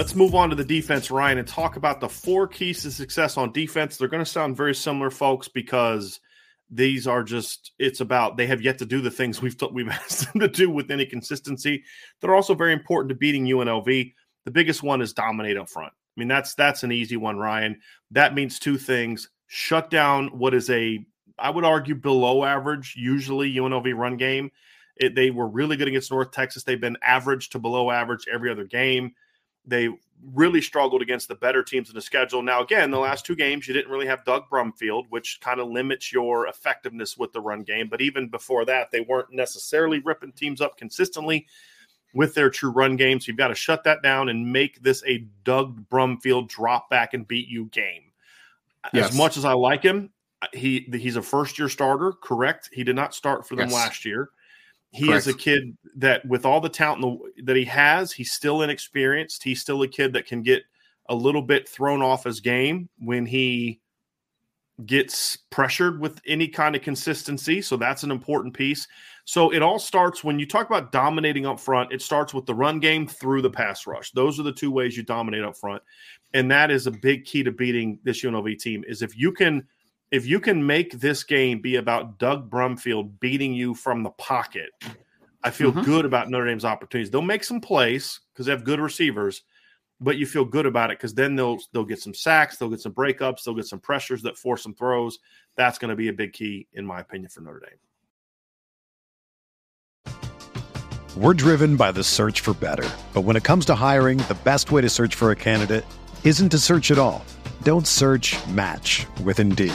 Let's move on to the defense, Ryan, and talk about the four keys to success on defense. They're going to sound very similar, folks, because these are just it's about they have yet to do the things we've t- we've asked them to do with any consistency. They're also very important to beating UNLV. The biggest one is dominate up front. I mean, that's that's an easy one, Ryan. That means two things: shut down what is a I would argue below average, usually UNLV run game. It, they were really good against North Texas. They've been average to below average every other game. They really struggled against the better teams in the schedule. Now, again, the last two games, you didn't really have Doug Brumfield, which kind of limits your effectiveness with the run game. But even before that, they weren't necessarily ripping teams up consistently with their true run game. So you've got to shut that down and make this a Doug Brumfield drop back and beat you game. Yes. As much as I like him, he he's a first year starter, correct? He did not start for them yes. last year. He Correct. is a kid that, with all the talent that he has, he's still inexperienced. He's still a kid that can get a little bit thrown off his game when he gets pressured with any kind of consistency. So that's an important piece. So it all starts when you talk about dominating up front, it starts with the run game through the pass rush. Those are the two ways you dominate up front. And that is a big key to beating this UNLV team is if you can – if you can make this game be about Doug Brumfield beating you from the pocket, I feel mm-hmm. good about Notre Dame's opportunities. They'll make some plays because they have good receivers, but you feel good about it because then they'll they'll get some sacks, they'll get some breakups, they'll get some pressures that force some throws. That's going to be a big key, in my opinion, for Notre Dame. We're driven by the search for better, but when it comes to hiring, the best way to search for a candidate isn't to search at all. Don't search. Match with Indeed.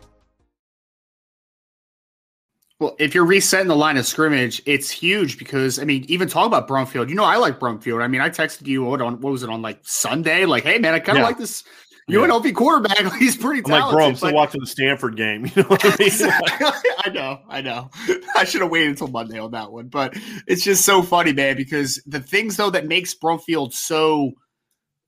Well, if you're resetting the line of scrimmage, it's huge because I mean, even talk about Brumfield. You know, I like Brumfield. I mean, I texted you what on what was it on like Sunday? Like, hey man, I kind of yeah. like this UNLV yeah. quarterback. He's pretty talented. I'm like, bro, I'm still watching the Stanford game. You know what I mean? I know, I know. I should have waited until Monday on that one, but it's just so funny, man. Because the things though that makes Brumfield so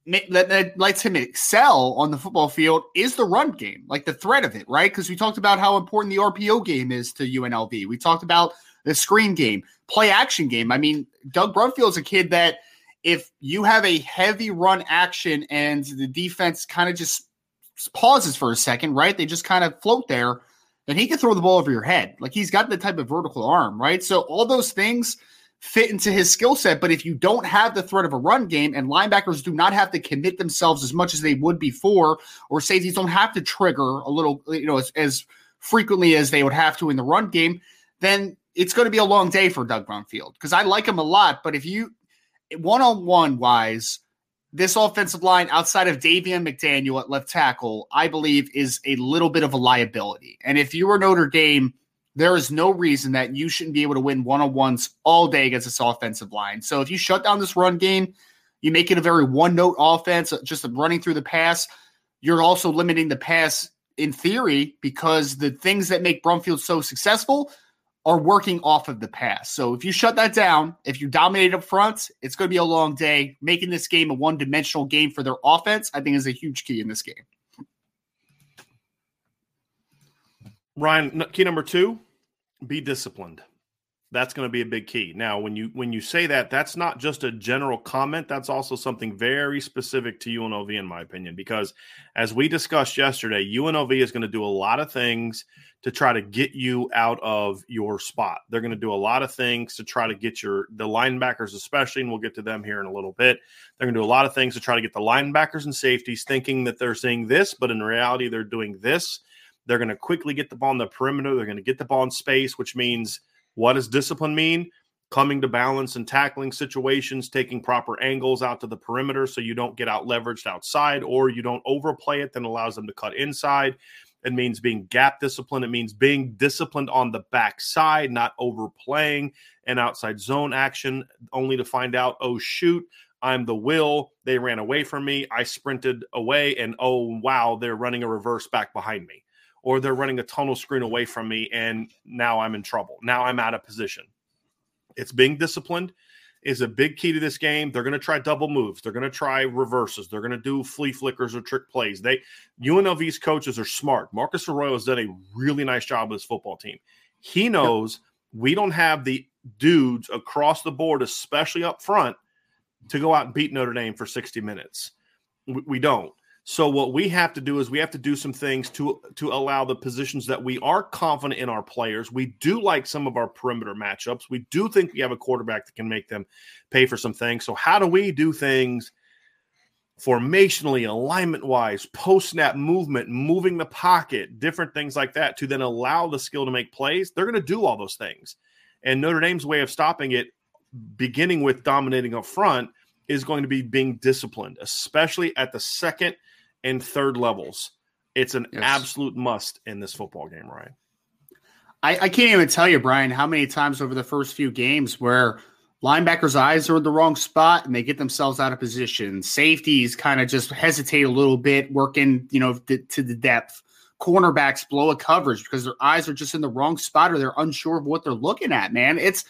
that, lets him excel on the football field is the run game, like the threat of it, right? Because we talked about how important the RPO game is to UNLV. We talked about the screen game, play action game. I mean, Doug Brumfield is a kid that if you have a heavy run action and the defense kind of just pauses for a second, right? They just kind of float there, then he can throw the ball over your head. Like he's got the type of vertical arm, right? So all those things – fit into his skill set. But if you don't have the threat of a run game and linebackers do not have to commit themselves as much as they would before, or safeties don't have to trigger a little, you know, as, as frequently as they would have to in the run game, then it's going to be a long day for Doug Brumfield because I like him a lot. But if you one on one wise, this offensive line outside of Davion McDaniel at left tackle, I believe, is a little bit of a liability. And if you were Notre Dame, there is no reason that you shouldn't be able to win one on ones all day against this offensive line. So if you shut down this run game, you make it a very one note offense, just running through the pass. You're also limiting the pass in theory because the things that make Brumfield so successful are working off of the pass. So if you shut that down, if you dominate up front, it's going to be a long day. Making this game a one dimensional game for their offense, I think, is a huge key in this game. Ryan, key number two, be disciplined. That's going to be a big key. Now, when you when you say that, that's not just a general comment. That's also something very specific to UNLV, in my opinion, because as we discussed yesterday, UNLV is going to do a lot of things to try to get you out of your spot. They're going to do a lot of things to try to get your the linebackers, especially, and we'll get to them here in a little bit. They're going to do a lot of things to try to get the linebackers and safeties thinking that they're saying this, but in reality, they're doing this they're going to quickly get the ball on the perimeter. They're going to get the ball in space, which means what does discipline mean? Coming to balance and tackling situations, taking proper angles out to the perimeter so you don't get out leveraged outside or you don't overplay it, then allows them to cut inside. It means being gap disciplined. It means being disciplined on the backside, not overplaying an outside zone action, only to find out, oh, shoot, I'm the will. They ran away from me. I sprinted away, and oh, wow, they're running a reverse back behind me or they're running a tunnel screen away from me and now I'm in trouble. Now I'm out of position. It's being disciplined is a big key to this game. They're going to try double moves. They're going to try reverses. They're going to do flea flickers or trick plays. They UNLV's coaches are smart. Marcus Arroyo has done a really nice job with his football team. He knows yep. we don't have the dudes across the board, especially up front, to go out and beat Notre Dame for 60 minutes. We, we don't. So what we have to do is we have to do some things to to allow the positions that we are confident in our players. We do like some of our perimeter matchups. We do think we have a quarterback that can make them pay for some things. So how do we do things formationally, alignment wise, post snap movement, moving the pocket, different things like that to then allow the skill to make plays? They're going to do all those things. And Notre Dame's way of stopping it, beginning with dominating up front, is going to be being disciplined, especially at the second and third levels. It's an yes. absolute must in this football game, Ryan. I, I can't even tell you, Brian, how many times over the first few games where linebackers' eyes are in the wrong spot and they get themselves out of position. Safeties kind of just hesitate a little bit, working, you know, to, to the depth. Cornerbacks blow a coverage because their eyes are just in the wrong spot or they're unsure of what they're looking at, man. It's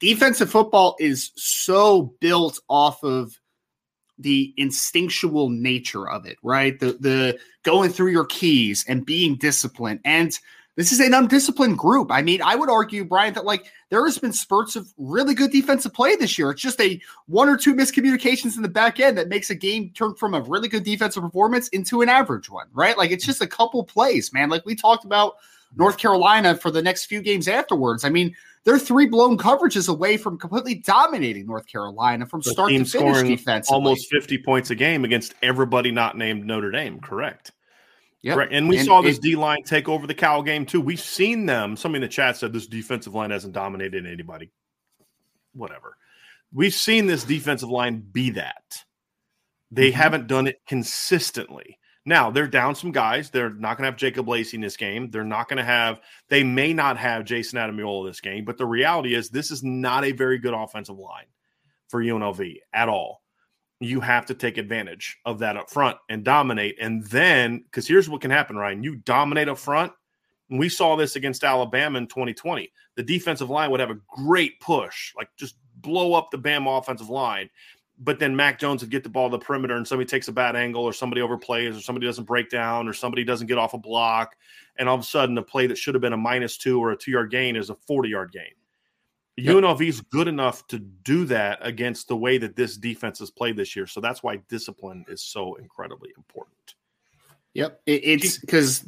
defensive football is so built off of the instinctual nature of it, right? The the going through your keys and being disciplined. And this is an undisciplined group. I mean, I would argue, Brian, that like there has been spurts of really good defensive play this year. It's just a one or two miscommunications in the back end that makes a game turn from a really good defensive performance into an average one, right? Like it's just a couple plays, man. Like we talked about North Carolina for the next few games afterwards. I mean, they're three blown coverages away from completely dominating North Carolina from the start to finish defense. Almost 50 points a game against everybody not named Notre Dame, correct? Yeah. Right. And we and saw this D line take over the Cal game too. We've seen them. Somebody in the chat said this defensive line hasn't dominated anybody. Whatever. We've seen this defensive line be that. They mm-hmm. haven't done it consistently. Now they're down some guys. They're not going to have Jacob Lacey in this game. They're not going to have. They may not have Jayson Ademilola this game. But the reality is, this is not a very good offensive line for UNLV at all. You have to take advantage of that up front and dominate. And then, because here's what can happen, Ryan: you dominate up front. We saw this against Alabama in 2020. The defensive line would have a great push, like just blow up the Bama offensive line but then Mac Jones would get the ball to the perimeter and somebody takes a bad angle or somebody overplays or somebody doesn't break down or somebody doesn't get off a block. And all of a sudden, a play that should have been a minus two or a two yard gain is a 40 yard gain. Yep. UNLV is good enough to do that against the way that this defense has played this year. So that's why discipline is so incredibly important. Yep. It, it's because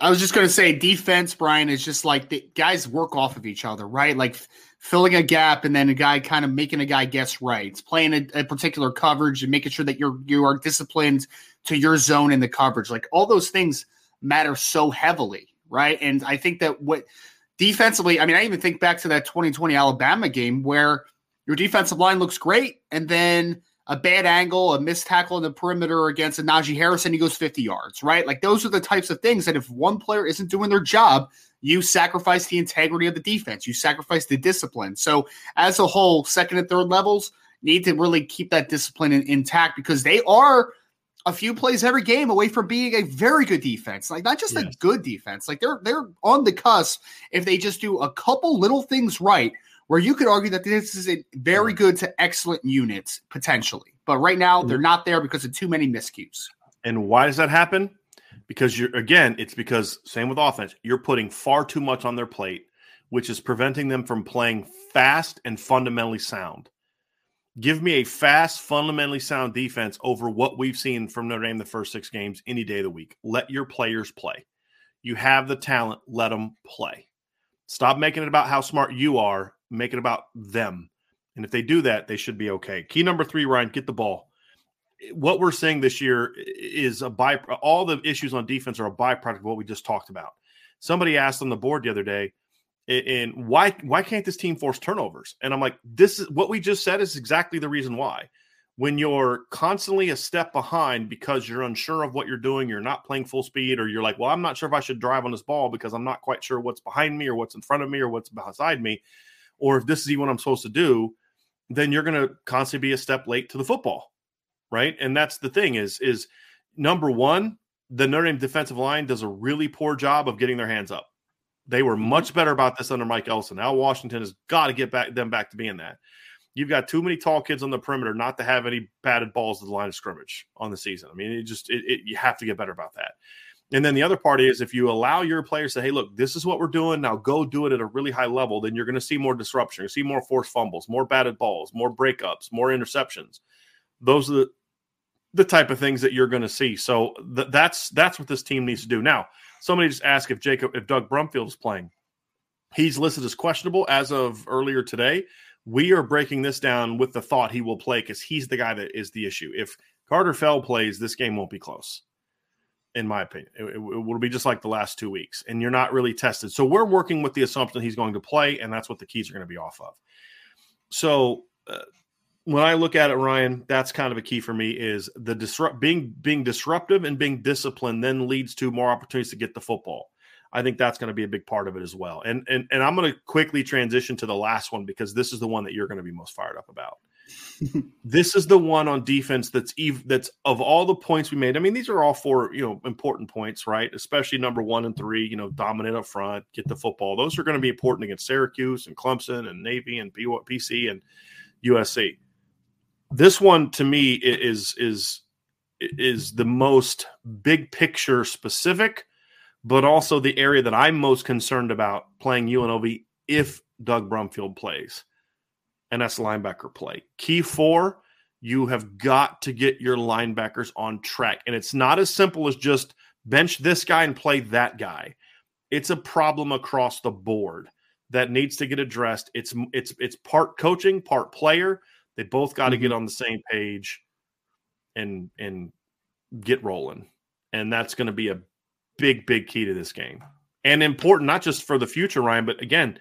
I was just going to say defense, Brian, is just like the guys work off of each other, right? Like filling a gap and then a guy kind of making a guy guess right. It's playing a, a, particular coverage and making sure that you're you are disciplined to your zone in the coverage. Like all those things matter so heavily, right? And I think that what defensively, I mean, I even think back to that 2020 Alabama game where your defensive line looks great and then a bad angle, a missed tackle in the perimeter against a Najee Harrison, he goes 50 yards, right? Like those are the types of things that if one player isn't doing their job, you sacrifice the integrity of the defense. You sacrifice the discipline. So, as a whole, second and third levels need to really keep that discipline in, intact because they are a few plays every game away from being a very good defense. Like not just yes. a good defense. Like they're they're on the cusp if they just do a couple little things right where you could argue that this is a very good to excellent unit potentially. But right now mm-hmm. they're not there because of too many miscues. And why does that happen? because you're again, it's because same with offense, you're putting far too much on their plate, which is preventing them from playing fast and fundamentally sound. Give me a fast, fundamentally sound defense over what we've seen from Notre Dame the first six games any day of the week. Let your players play. You have the talent, let them play. Stop making it about how smart you are, make it about them. And if they do that, they should be okay. Key number three, Ryan, get the ball what we're seeing this year is a by all the issues on defense are a byproduct of what we just talked about. Somebody asked on the board the other day, and why why can't this team force turnovers? And I'm like, this is what we just said is exactly the reason why. When you're constantly a step behind because you're unsure of what you're doing, you're not playing full speed, or you're like, well, I'm not sure if I should drive on this ball because I'm not quite sure what's behind me or what's in front of me or what's beside me, or if this is even what I'm supposed to do, then you're going to constantly be a step late to the football right? And that's the thing is is number one, the Notre Dame defensive line does a really poor job of getting their hands up. They were mm-hmm. much better about this under Mike Elston. Now Washington has got to get back them back to being that. You've got too many tall kids on the perimeter not to have any batted balls to the line of scrimmage on the season. I mean, it just it, it, you have to get better about that. And then the other part is if you allow your players to say, hey, look, this is what we're doing. Now go do it at a really high level, then you're going to see more disruption. You see more forced fumbles, more batted balls, more breakups, more interceptions. Those are the the type of things that you're going to see. So th- that's that's what this team needs to do. Now, somebody just asked if Jacob if Doug Brumfield is playing. He's listed as questionable as of earlier today. We are breaking this down with the thought he will play because he's the guy that is the issue. If Carter Fell plays, this game won't be close, in my opinion. It, it, will be just like the last two weeks, and you're not really tested. So we're working with the assumption he's going to play, and that's what the keys are going to be off of. So. Uh, when I look at it, Ryan, that's kind of a key for me is the disrupt being being disruptive and being disciplined then leads to more opportunities to get the football. I think that's going to be a big part of it as well. And and and I'm going to quickly transition to the last one because this is the one that you're going to be most fired up about. This is the one on defense that's ev- that's of all the points we made. I mean, these are all four you know important points, right? Especially number one and three. You know, dominate up front, get the football. Those are going to be important against Syracuse and Clemson and Navy and BC and USC this one to me is is is the most big picture specific, but also the area that I'm most concerned about playing UNLV if Doug Brumfield plays, and that's linebacker play. Key four, you have got to get your linebackers on track, and it's not as simple as just bench this guy and play that guy. It's a problem across the board that needs to get addressed. It's it's it's part coaching, part player. They both got to mm-hmm. get on the same page and and get rolling. And that's going to be a big big key to this game. And important not just for the future, Ryan, but again,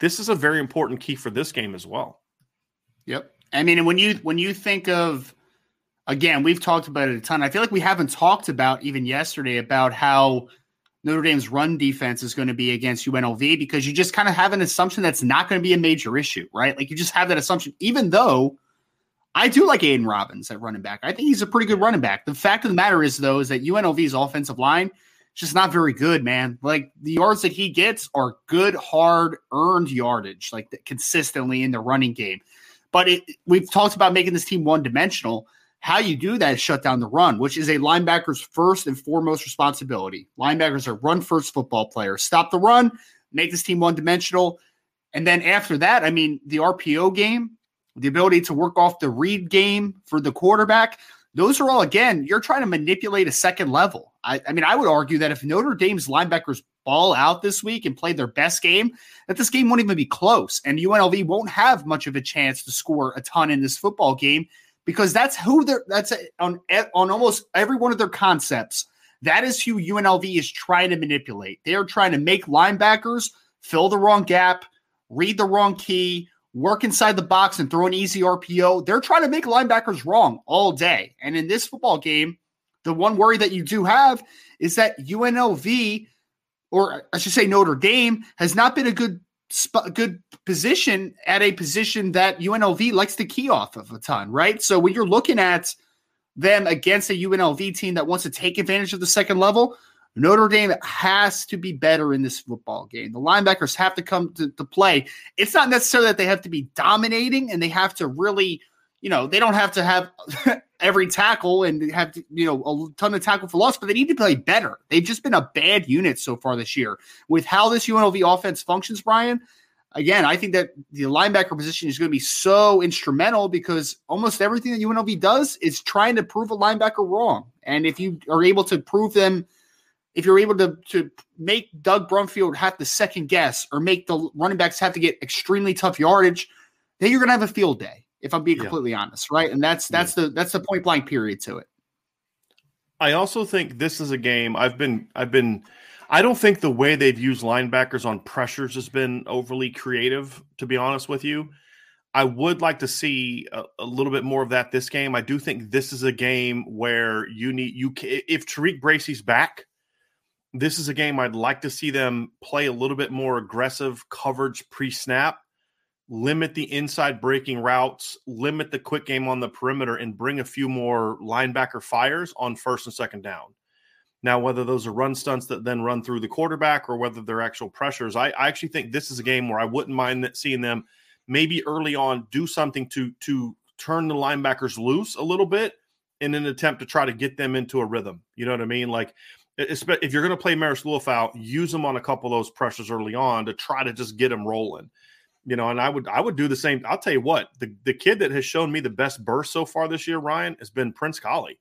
this is a very important key for this game as well. Yep. I mean, when you when you think of again, we've talked about it a ton. I feel like we haven't talked about even yesterday about how Notre Dame's run defense is going to be against UNLV because you just kind of have an assumption that's not going to be a major issue, right? Like you just have that assumption, even though I do like Aidan Robbins at running back. I think he's a pretty good running back. The fact of the matter is, though, is that UNLV's offensive line is just not very good, man. Like the yards that he gets are good, hard earned yardage, like consistently in the running game. But it, we've talked about making this team one dimensional. How you do that is shut down the run, which is a linebacker's first and foremost responsibility. Linebackers are run first football players. Stop the run, make this team one dimensional. And then after that, I mean, the RPO game, the ability to work off the read game for the quarterback, those are all, again, you're trying to manipulate a second level. I, I mean, I would argue that if Notre Dame's linebackers ball out this week and play their best game, that this game won't even be close. And UNLV won't have much of a chance to score a ton in this football game because that's who they're that's on on almost every one of their concepts. That is who UNLV is trying to manipulate. They are trying to make linebackers fill the wrong gap, read the wrong key, work inside the box and throw an easy RPO. They're trying to make linebackers wrong all day. And in this football game, the one worry that you do have is that UNLV, or I should say Notre Dame, has not been a good sp- good position at a position that UNLV likes to key off of a ton, right? So when you're looking at them against a UNLV team that wants to take advantage of the second level, Notre Dame has to be better in this football game. The linebackers have to come to, to play. It's not necessarily that they have to be dominating and they have to really, you know, they don't have to have every tackle and have you know a ton of tackle for loss, but they need to play better. They've just been a bad unit so far this year. With how this UNLV offense functions, Brian, again, I think that the linebacker position is going to be so instrumental because almost everything that UNLV does is trying to prove a linebacker wrong. And if you are able to prove them, if you're able to to make Doug Brumfield have to second guess or make the running backs have to get extremely tough yardage, then you're going to have a field day if I'm being yeah. completely honest, right? And that's that's yeah. the that's the point blank period to it. I also think this is a game I've been I've been I don't think the way they've used linebackers on pressures has been overly creative, to be honest with you. I would like to see a, a, little bit more of that this game. I do think this is a game where you need you if TaRiq Bracy's back, this is a game I'd like to see them play a little bit more aggressive coverage pre-snap limit the inside breaking routes, limit the quick game on the perimeter, and bring a few more linebacker fires on first and second down. Now, whether those are run stunts that then run through the quarterback or whether they're actual pressures, I, I actually think this is a game where I wouldn't mind seeing them maybe early on do something to to turn the linebackers loose a little bit in an attempt to try to get them into a rhythm. You know what I mean? Like if you're going to play Marist Liufau, use them on a couple of those pressures early on to try to just get them rolling you know, and I would I would do the same. I'll tell you what, the, the kid that has shown me the best burst so far this year, Ryan, has been Prince Kollie.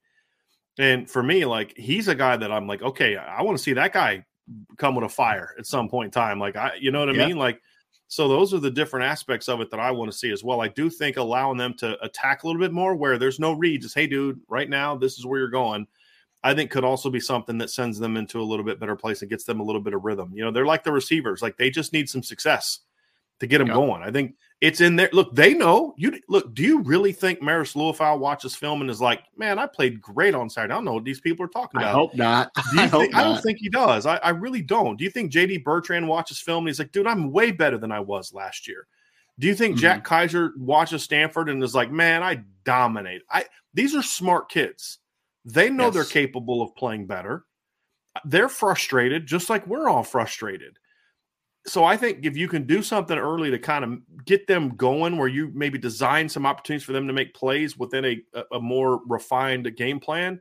And for me, like he's a guy that I'm like, okay, I want to see that guy come with a fire at some point in time. Like I, you know what I yeah. mean? Like, so those are the different aspects of it that I want to see as well. I do think allowing them to attack a little bit more where there's no read, just hey, dude, right now this is where you're going. I think could also be something that sends them into a little bit better place and gets them a little bit of rhythm. You know, they're like the receivers, like they just need some success to get them yep. going. I think it's in there. Look, they know you. Look, do you really think Marist Liufau watches film and is like, "Man, I played great on Saturday. I don't know what these people are talking about." I hope not. Do I, think, not. I don't think he does. I, I, really don't. Do you think JD Bertrand watches film and he's like, "Dude, I'm way better than I was last year." Do you think mm-hmm. Jack Kaiser watches Stanford and is like, "Man, I dominate." I these are smart kids. They know yes. they're capable of playing better. They're frustrated, just like we're all frustrated so I think if you can do something early to kind of get them going, where you maybe design some opportunities for them to make plays within a, a more refined game plan,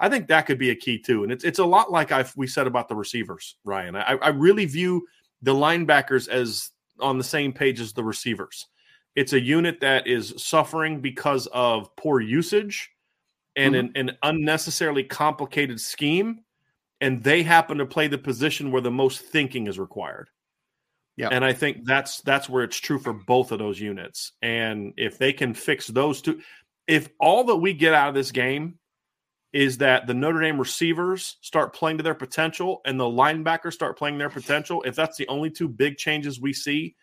I think that could be a key too. And it's it's a lot like I we said about the receivers, Ryan. I, I really view the linebackers as on the same page as the receivers. It's a unit that is suffering because of poor usage and mm-hmm. an, an unnecessarily complicated scheme and they happen to play the position where the most thinking is required. Yeah. And I think that's that's where it's true for both of those units. And if they can fix those two, if all that we get out of this game is that the Notre Dame receivers start playing to their potential and the linebackers start playing their potential, if that's the only two big changes we see,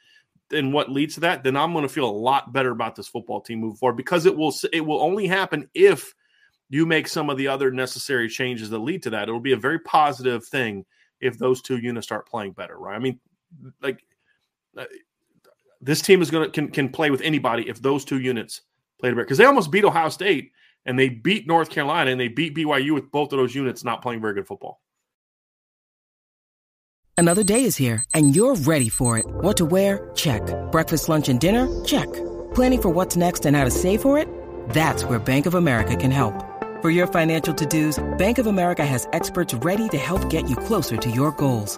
then what leads to that, then I'm going to feel a lot better about this football team moving forward because it will it will only happen if you make some of the other necessary changes that lead to that. It'll be a very positive thing if those two units start playing better, right? I mean, like uh, this team is going to can can play with anybody if those two units play better because they almost beat Ohio State and they beat North Carolina and they beat BYU with both of those units not playing very good football. Another day is here and you're ready for it. What to wear? Check. Breakfast, lunch, and dinner? Check. Planning for what's next and how to save for it? That's where Bank of America can help. For your financial to-dos, Bank of America has experts ready to help get you closer to your goals.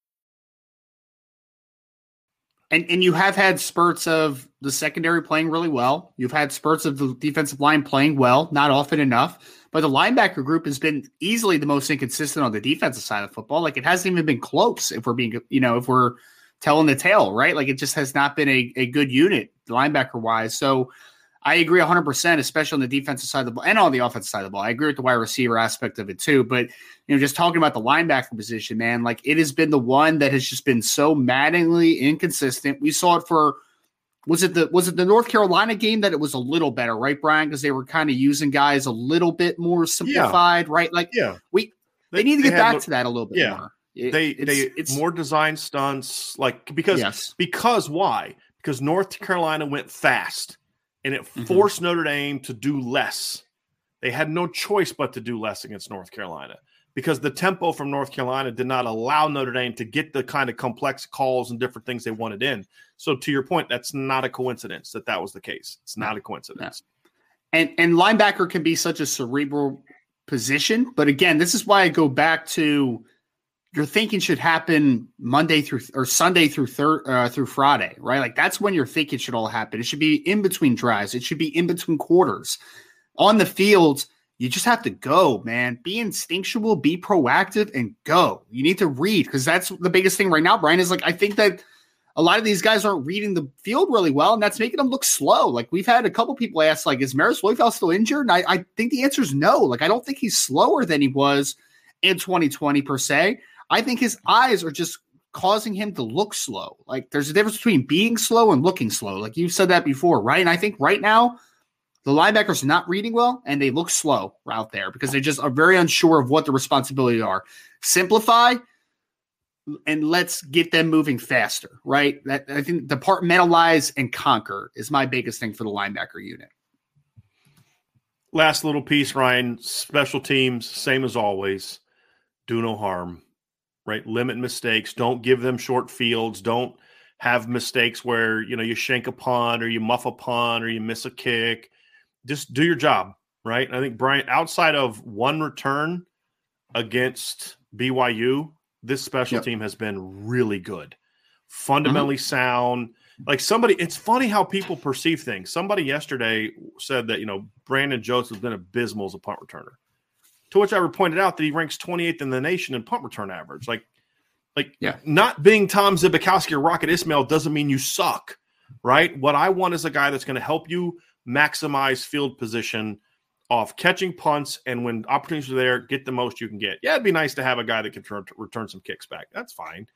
And and you have had spurts of the secondary playing really well. You've had spurts of the defensive line playing well, not often enough. But the linebacker group has been easily the most inconsistent on the defensive side of football. Like it hasn't even been close if we're being, you know, if we're telling the tale, right? Like it just has not been a, a good unit linebacker wise. So I agree 100%, especially on the defensive side of the ball and on the offensive side of the ball. I agree with the wide receiver aspect of it too. But, you know, just talking about the linebacker position, man, like it has been the one that has just been so maddeningly inconsistent. We saw it for, was it the was it the North Carolina game that it was a little better, right, Brian? Because they were kind of using guys a little bit more simplified, yeah. right? Like, yeah, we they, they need to get back to that a little bit yeah. more. It, they it's, they it's more design stunts, like because yes. because why? Because North Carolina went fast and it mm-hmm. forced Notre Dame to do less. They had no choice but to do less against North Carolina because the tempo from North Carolina did not allow Notre Dame to get the kind of complex calls and different things they wanted in. So, to your point, that's not a coincidence that that was the case. It's not a coincidence. And and linebacker can be such a cerebral position, but again, this is why I go back to your thinking should happen Monday through or Sunday through third uh, through Friday, right? Like that's when your thinking should all happen. It should be in between drives. It should be in between quarters. On the field, you just have to go, man. Be instinctual, be proactive, and go. You need to read because that's the biggest thing right now, Brian. Is like I think that a lot of these guys aren't reading the field really well, and that's making them look slow. Like we've had a couple people ask, like, is Marist Liufau still injured? And I, I think the answer is no. Like I don't think he's slower than he was in 2020 per se. I think his eyes are just causing him to look slow. Like there's a difference between being slow and looking slow. Like you've said that before, right? And I think right now the linebackers are not reading well and they look slow out there because they just are very unsure of what the responsibilities are. Simplify and let's get them moving faster, right? That I think departmentalize and conquer is my biggest thing for the linebacker unit. Last little piece, Ryan. Special teams, same as always. Do no harm right? Limit mistakes. Don't give them short fields. Don't have mistakes where you know you shank a punt or you muff a punt or you miss a kick. Just do your job, right? And I think Brian, outside of one return against BYU, this special yep. team has been really good, fundamentally mm-hmm. sound. Like somebody, it's funny how people perceive things. Somebody yesterday said that you know Brandon Joseph has been abysmal as a punt returner. To which I pointed out that he ranks 28th in the nation in punt return average. Like, like yeah. not being Tom Zbikowski or Rocket Ismail doesn't mean you suck, right? What I want is a guy that's going to help you maximize field position off catching punts and when opportunities are there, get the most you can get. Yeah, it'd be nice to have a guy that can turn, return some kicks back. That's fine.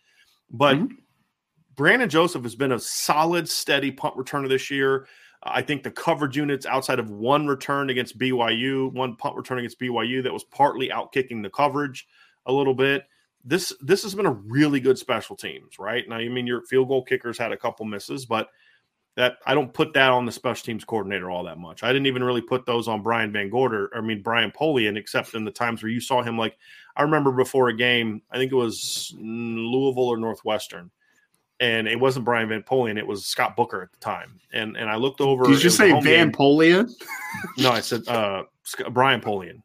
But mm-hmm. Brandon Joseph has been a solid, steady punt returner this year. I think the coverage units outside of one return against BYU, one punt return against BYU that was partly out kicking the coverage. a little bit. This this has been a really good special teams, right? Now, I mean, your field goal kickers had a couple misses, but that I don't put that on the special teams coordinator all that much. I didn't even really put those on Brian VanGorder, I mean Brian Polian, except in the times where you saw him. Like I remember before a game, I think it was Louisville or Northwestern, and it wasn't Brian Van Polian, it was Scott Booker at the time. And and I looked over. Did you say Van game. Polian? No, I said uh, Brian Polian.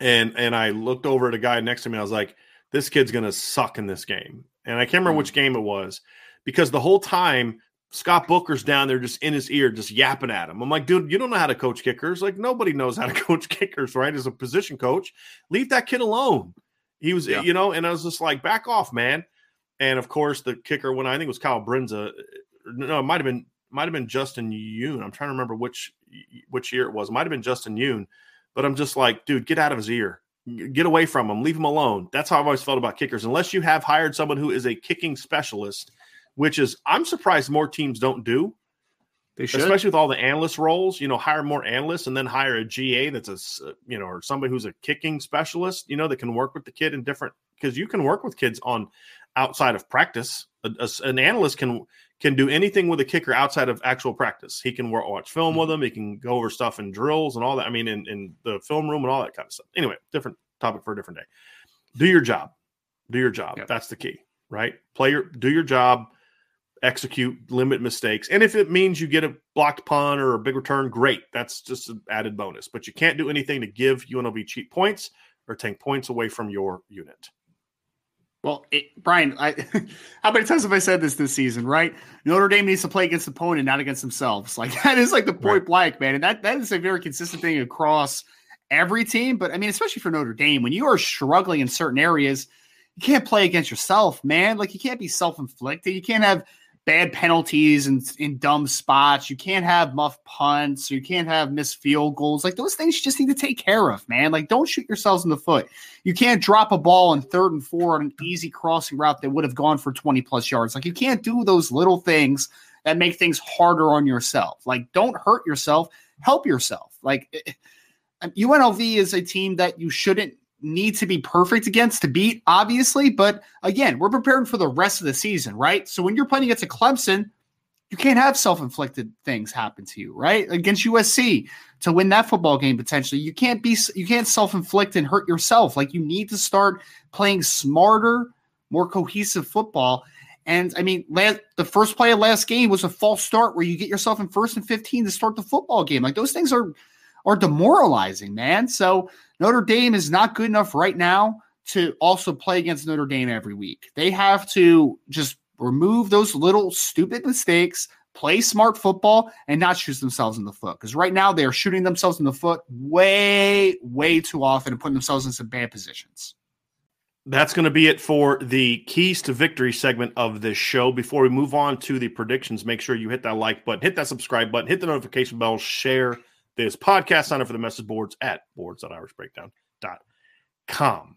And and I looked over at a guy next to me. I was like, this kid's gonna suck in this game. And I can't remember which game it was because the whole time Scott Booker's down there just in his ear, just yapping at him. I'm like, dude, you don't know how to coach kickers. Like nobody knows how to coach kickers, right? As a position coach, leave that kid alone. He was, yeah. you know, and I was just like, back off, man. And of course, the kicker when I think it was Kyle Brindza, uh, no, it might have been might have been Justin Yoon. I'm trying to remember which which year it was. It might have been Justin Yoon, but I'm just like, dude, get out of his ear, get away from him, leave him alone. That's how I've always felt about kickers. Unless you have hired someone who is a kicking specialist, which is I'm surprised more teams don't do. They should. Especially with all the analyst roles, you know, hire more analysts and then hire a GA that's a, uh, you know, or somebody who's a kicking specialist, you know, that can work with the kid in different, because you can work with kids on outside of practice. A, a, an analyst can can do anything with a kicker outside of actual practice. He can watch film hmm. with them. He can go over stuff in drills and all that. I mean, in, in the film room and all that kind of stuff. Anyway, different topic for a different day. Do your job. Do your job. Yep. That's the key, right? Play your do your job, execute, limit mistakes. And if it means you get a blocked punt or a big return, great. That's just an added bonus. But you can't do anything to give UNLV cheap points or take points away from your unit. Well, it, Brian, I, how many times have I said this this season? Right, Notre Dame needs to play against the opponent, not against themselves. Like that is like the point right. blank, man, and that that is a very consistent thing across every team. But I mean, especially for Notre Dame, when you are struggling in certain areas, you can't play against yourself, man. Like you can't be self inflicted. You can't have bad penalties and in dumb spots. You can't have muff punts. You can't have missed field goals. Like those things you just need to take care of, man. Like don't shoot yourselves in the foot. You can't drop a ball in third and four on an easy crossing route that would have gone for 20 plus yards. Like you can't do those little things that make things harder on yourself. Like don't hurt yourself, help yourself. Like UNLV eh, is a team that you shouldn't need to be perfect against to beat, obviously. But again, we're preparing for the rest of the season, right? So when you're playing against a Clemson, you can't have self-inflicted things happen to you, right? Against USC to win that football game potentially, you can't be you can't self-inflict and hurt yourself. Like you need to start playing smarter, more cohesive football. And I mean, last, the first play of last game was a false start where you get yourself in first and 15 to start the football game. Like those things are are demoralizing, man. So Notre Dame is not good enough right now to also play against Notre Dame every week. They have to just remove those little stupid mistakes, play smart football, and not shoot themselves in the foot. Because right now they are shooting themselves in the foot way, way too often and putting themselves in some bad positions. That's going to be it for the keys to victory segment of this show. Before we move on to the predictions, make sure you hit that like button, hit that subscribe button, hit the notification bell, share this podcast. Sign up for the message boards at boards.irishbreakdown.com.